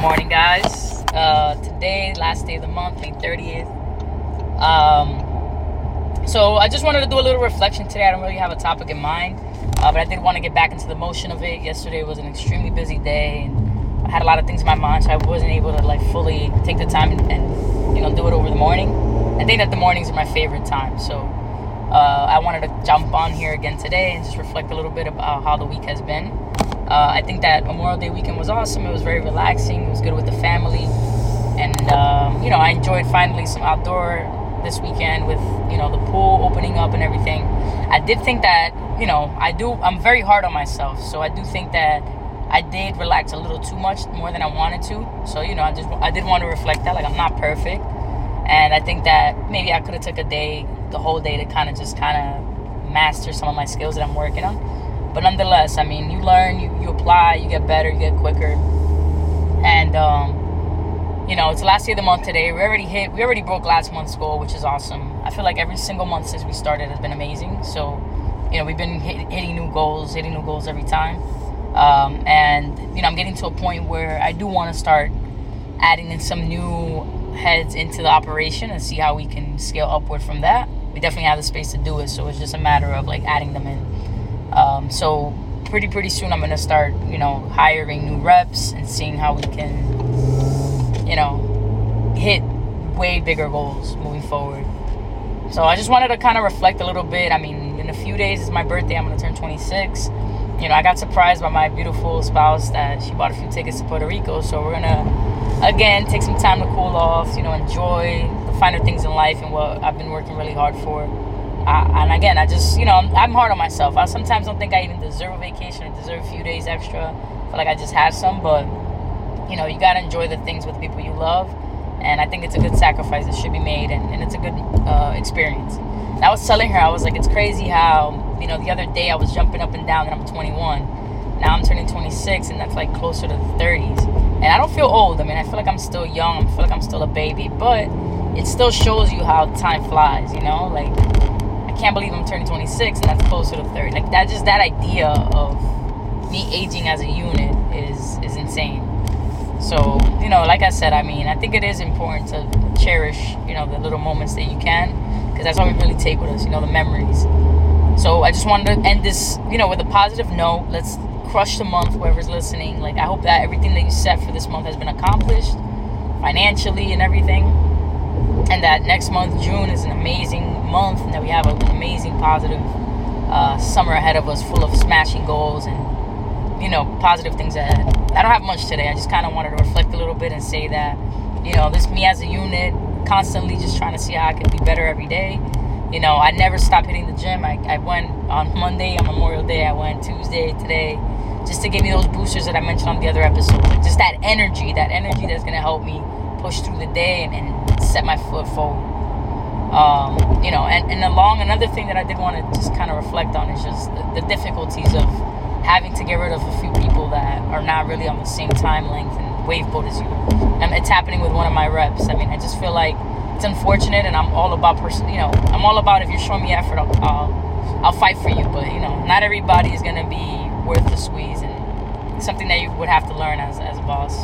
Good morning, guys. Uh, today, last day of the month, May 30th. Um, so, I just wanted to do a little reflection today. I don't really have a topic in mind, uh, but I did want to get back into the motion of it. Yesterday was an extremely busy day, and I had a lot of things in my mind, so I wasn't able to like fully take the time and, and you know do it over the morning. I think that the mornings are my favorite time, so uh, I wanted to jump on here again today and just reflect a little bit about how the week has been. Uh, I think that Memorial Day weekend was awesome. It was very relaxing. It was good with the family, and um, you know I enjoyed finally some outdoor this weekend with you know the pool opening up and everything. I did think that you know I do. I'm very hard on myself, so I do think that I did relax a little too much more than I wanted to. So you know I just I did want to reflect that like I'm not perfect, and I think that maybe I could have took a day, the whole day to kind of just kind of master some of my skills that I'm working on. But nonetheless, I mean, you learn, you, you apply, you get better, you get quicker. And, um, you know, it's the last day of the month today. We already hit, we already broke last month's goal, which is awesome. I feel like every single month since we started has been amazing. So, you know, we've been hit, hitting new goals, hitting new goals every time. Um, and, you know, I'm getting to a point where I do want to start adding in some new heads into the operation and see how we can scale upward from that. We definitely have the space to do it. So it's just a matter of like adding them in. Um, so pretty pretty soon I'm gonna start you know hiring new reps and seeing how we can you know hit way bigger goals moving forward. So I just wanted to kind of reflect a little bit. I mean, in a few days is my birthday. I'm gonna turn 26. You know, I got surprised by my beautiful spouse that she bought a few tickets to Puerto Rico. So we're gonna again take some time to cool off. You know, enjoy the finer things in life and what I've been working really hard for. I, and again, I just, you know, I'm, hard on myself. I sometimes don't think I even deserve a vacation or deserve a few days extra. I feel like I just had some, but, you know, you got to enjoy the things with people you love. And I think it's a good sacrifice that should be made, and, and it's a good uh, experience. And I was telling her, I was like, it's crazy how, you know, the other day I was jumping up and down that I'm 21. Now I'm turning 26, and that's like closer to the 30s. And I don't feel old. I mean, I feel like I'm still young. I feel like I'm still a baby, but it still shows you how time flies, you know? Like, can't believe I'm turning 26 and that's closer to 30. Like that just that idea of me aging as a unit is is insane. So, you know, like I said, I mean, I think it is important to cherish, you know, the little moments that you can because that's all we really take with us, you know, the memories. So, I just wanted to end this, you know, with a positive note. Let's crush the month whoever's listening. Like I hope that everything that you set for this month has been accomplished financially and everything. And that next month, June, is an amazing month and that we have an amazing, positive uh, summer ahead of us full of smashing goals and, you know, positive things ahead. I don't have much today. I just kind of wanted to reflect a little bit and say that, you know, this me as a unit, constantly just trying to see how I can be better every day. You know, I never stopped hitting the gym. I, I went on Monday on Memorial Day. I went Tuesday, today, just to give me those boosters that I mentioned on the other episode. Just that energy, that energy that's going to help me push through the day and, and set my foot forward. Um, you know, and, and along another thing that I did want to just kind of reflect on is just the, the, difficulties of having to get rid of a few people that are not really on the same time length and wave boat as you. And it's happening with one of my reps. I mean, I just feel like it's unfortunate, and I'm all about person. You know, I'm all about if you're showing me effort, I'll, I'll, I'll fight for you. But you know, not everybody is gonna be worth the squeeze, and something that you would have to learn as as a boss.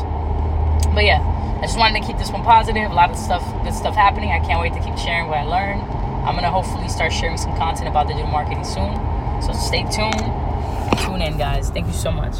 I just wanted to keep this one positive. A lot of stuff, good stuff happening. I can't wait to keep sharing what I learned. I'm gonna hopefully start sharing some content about digital marketing soon. So stay tuned. Tune in, guys. Thank you so much.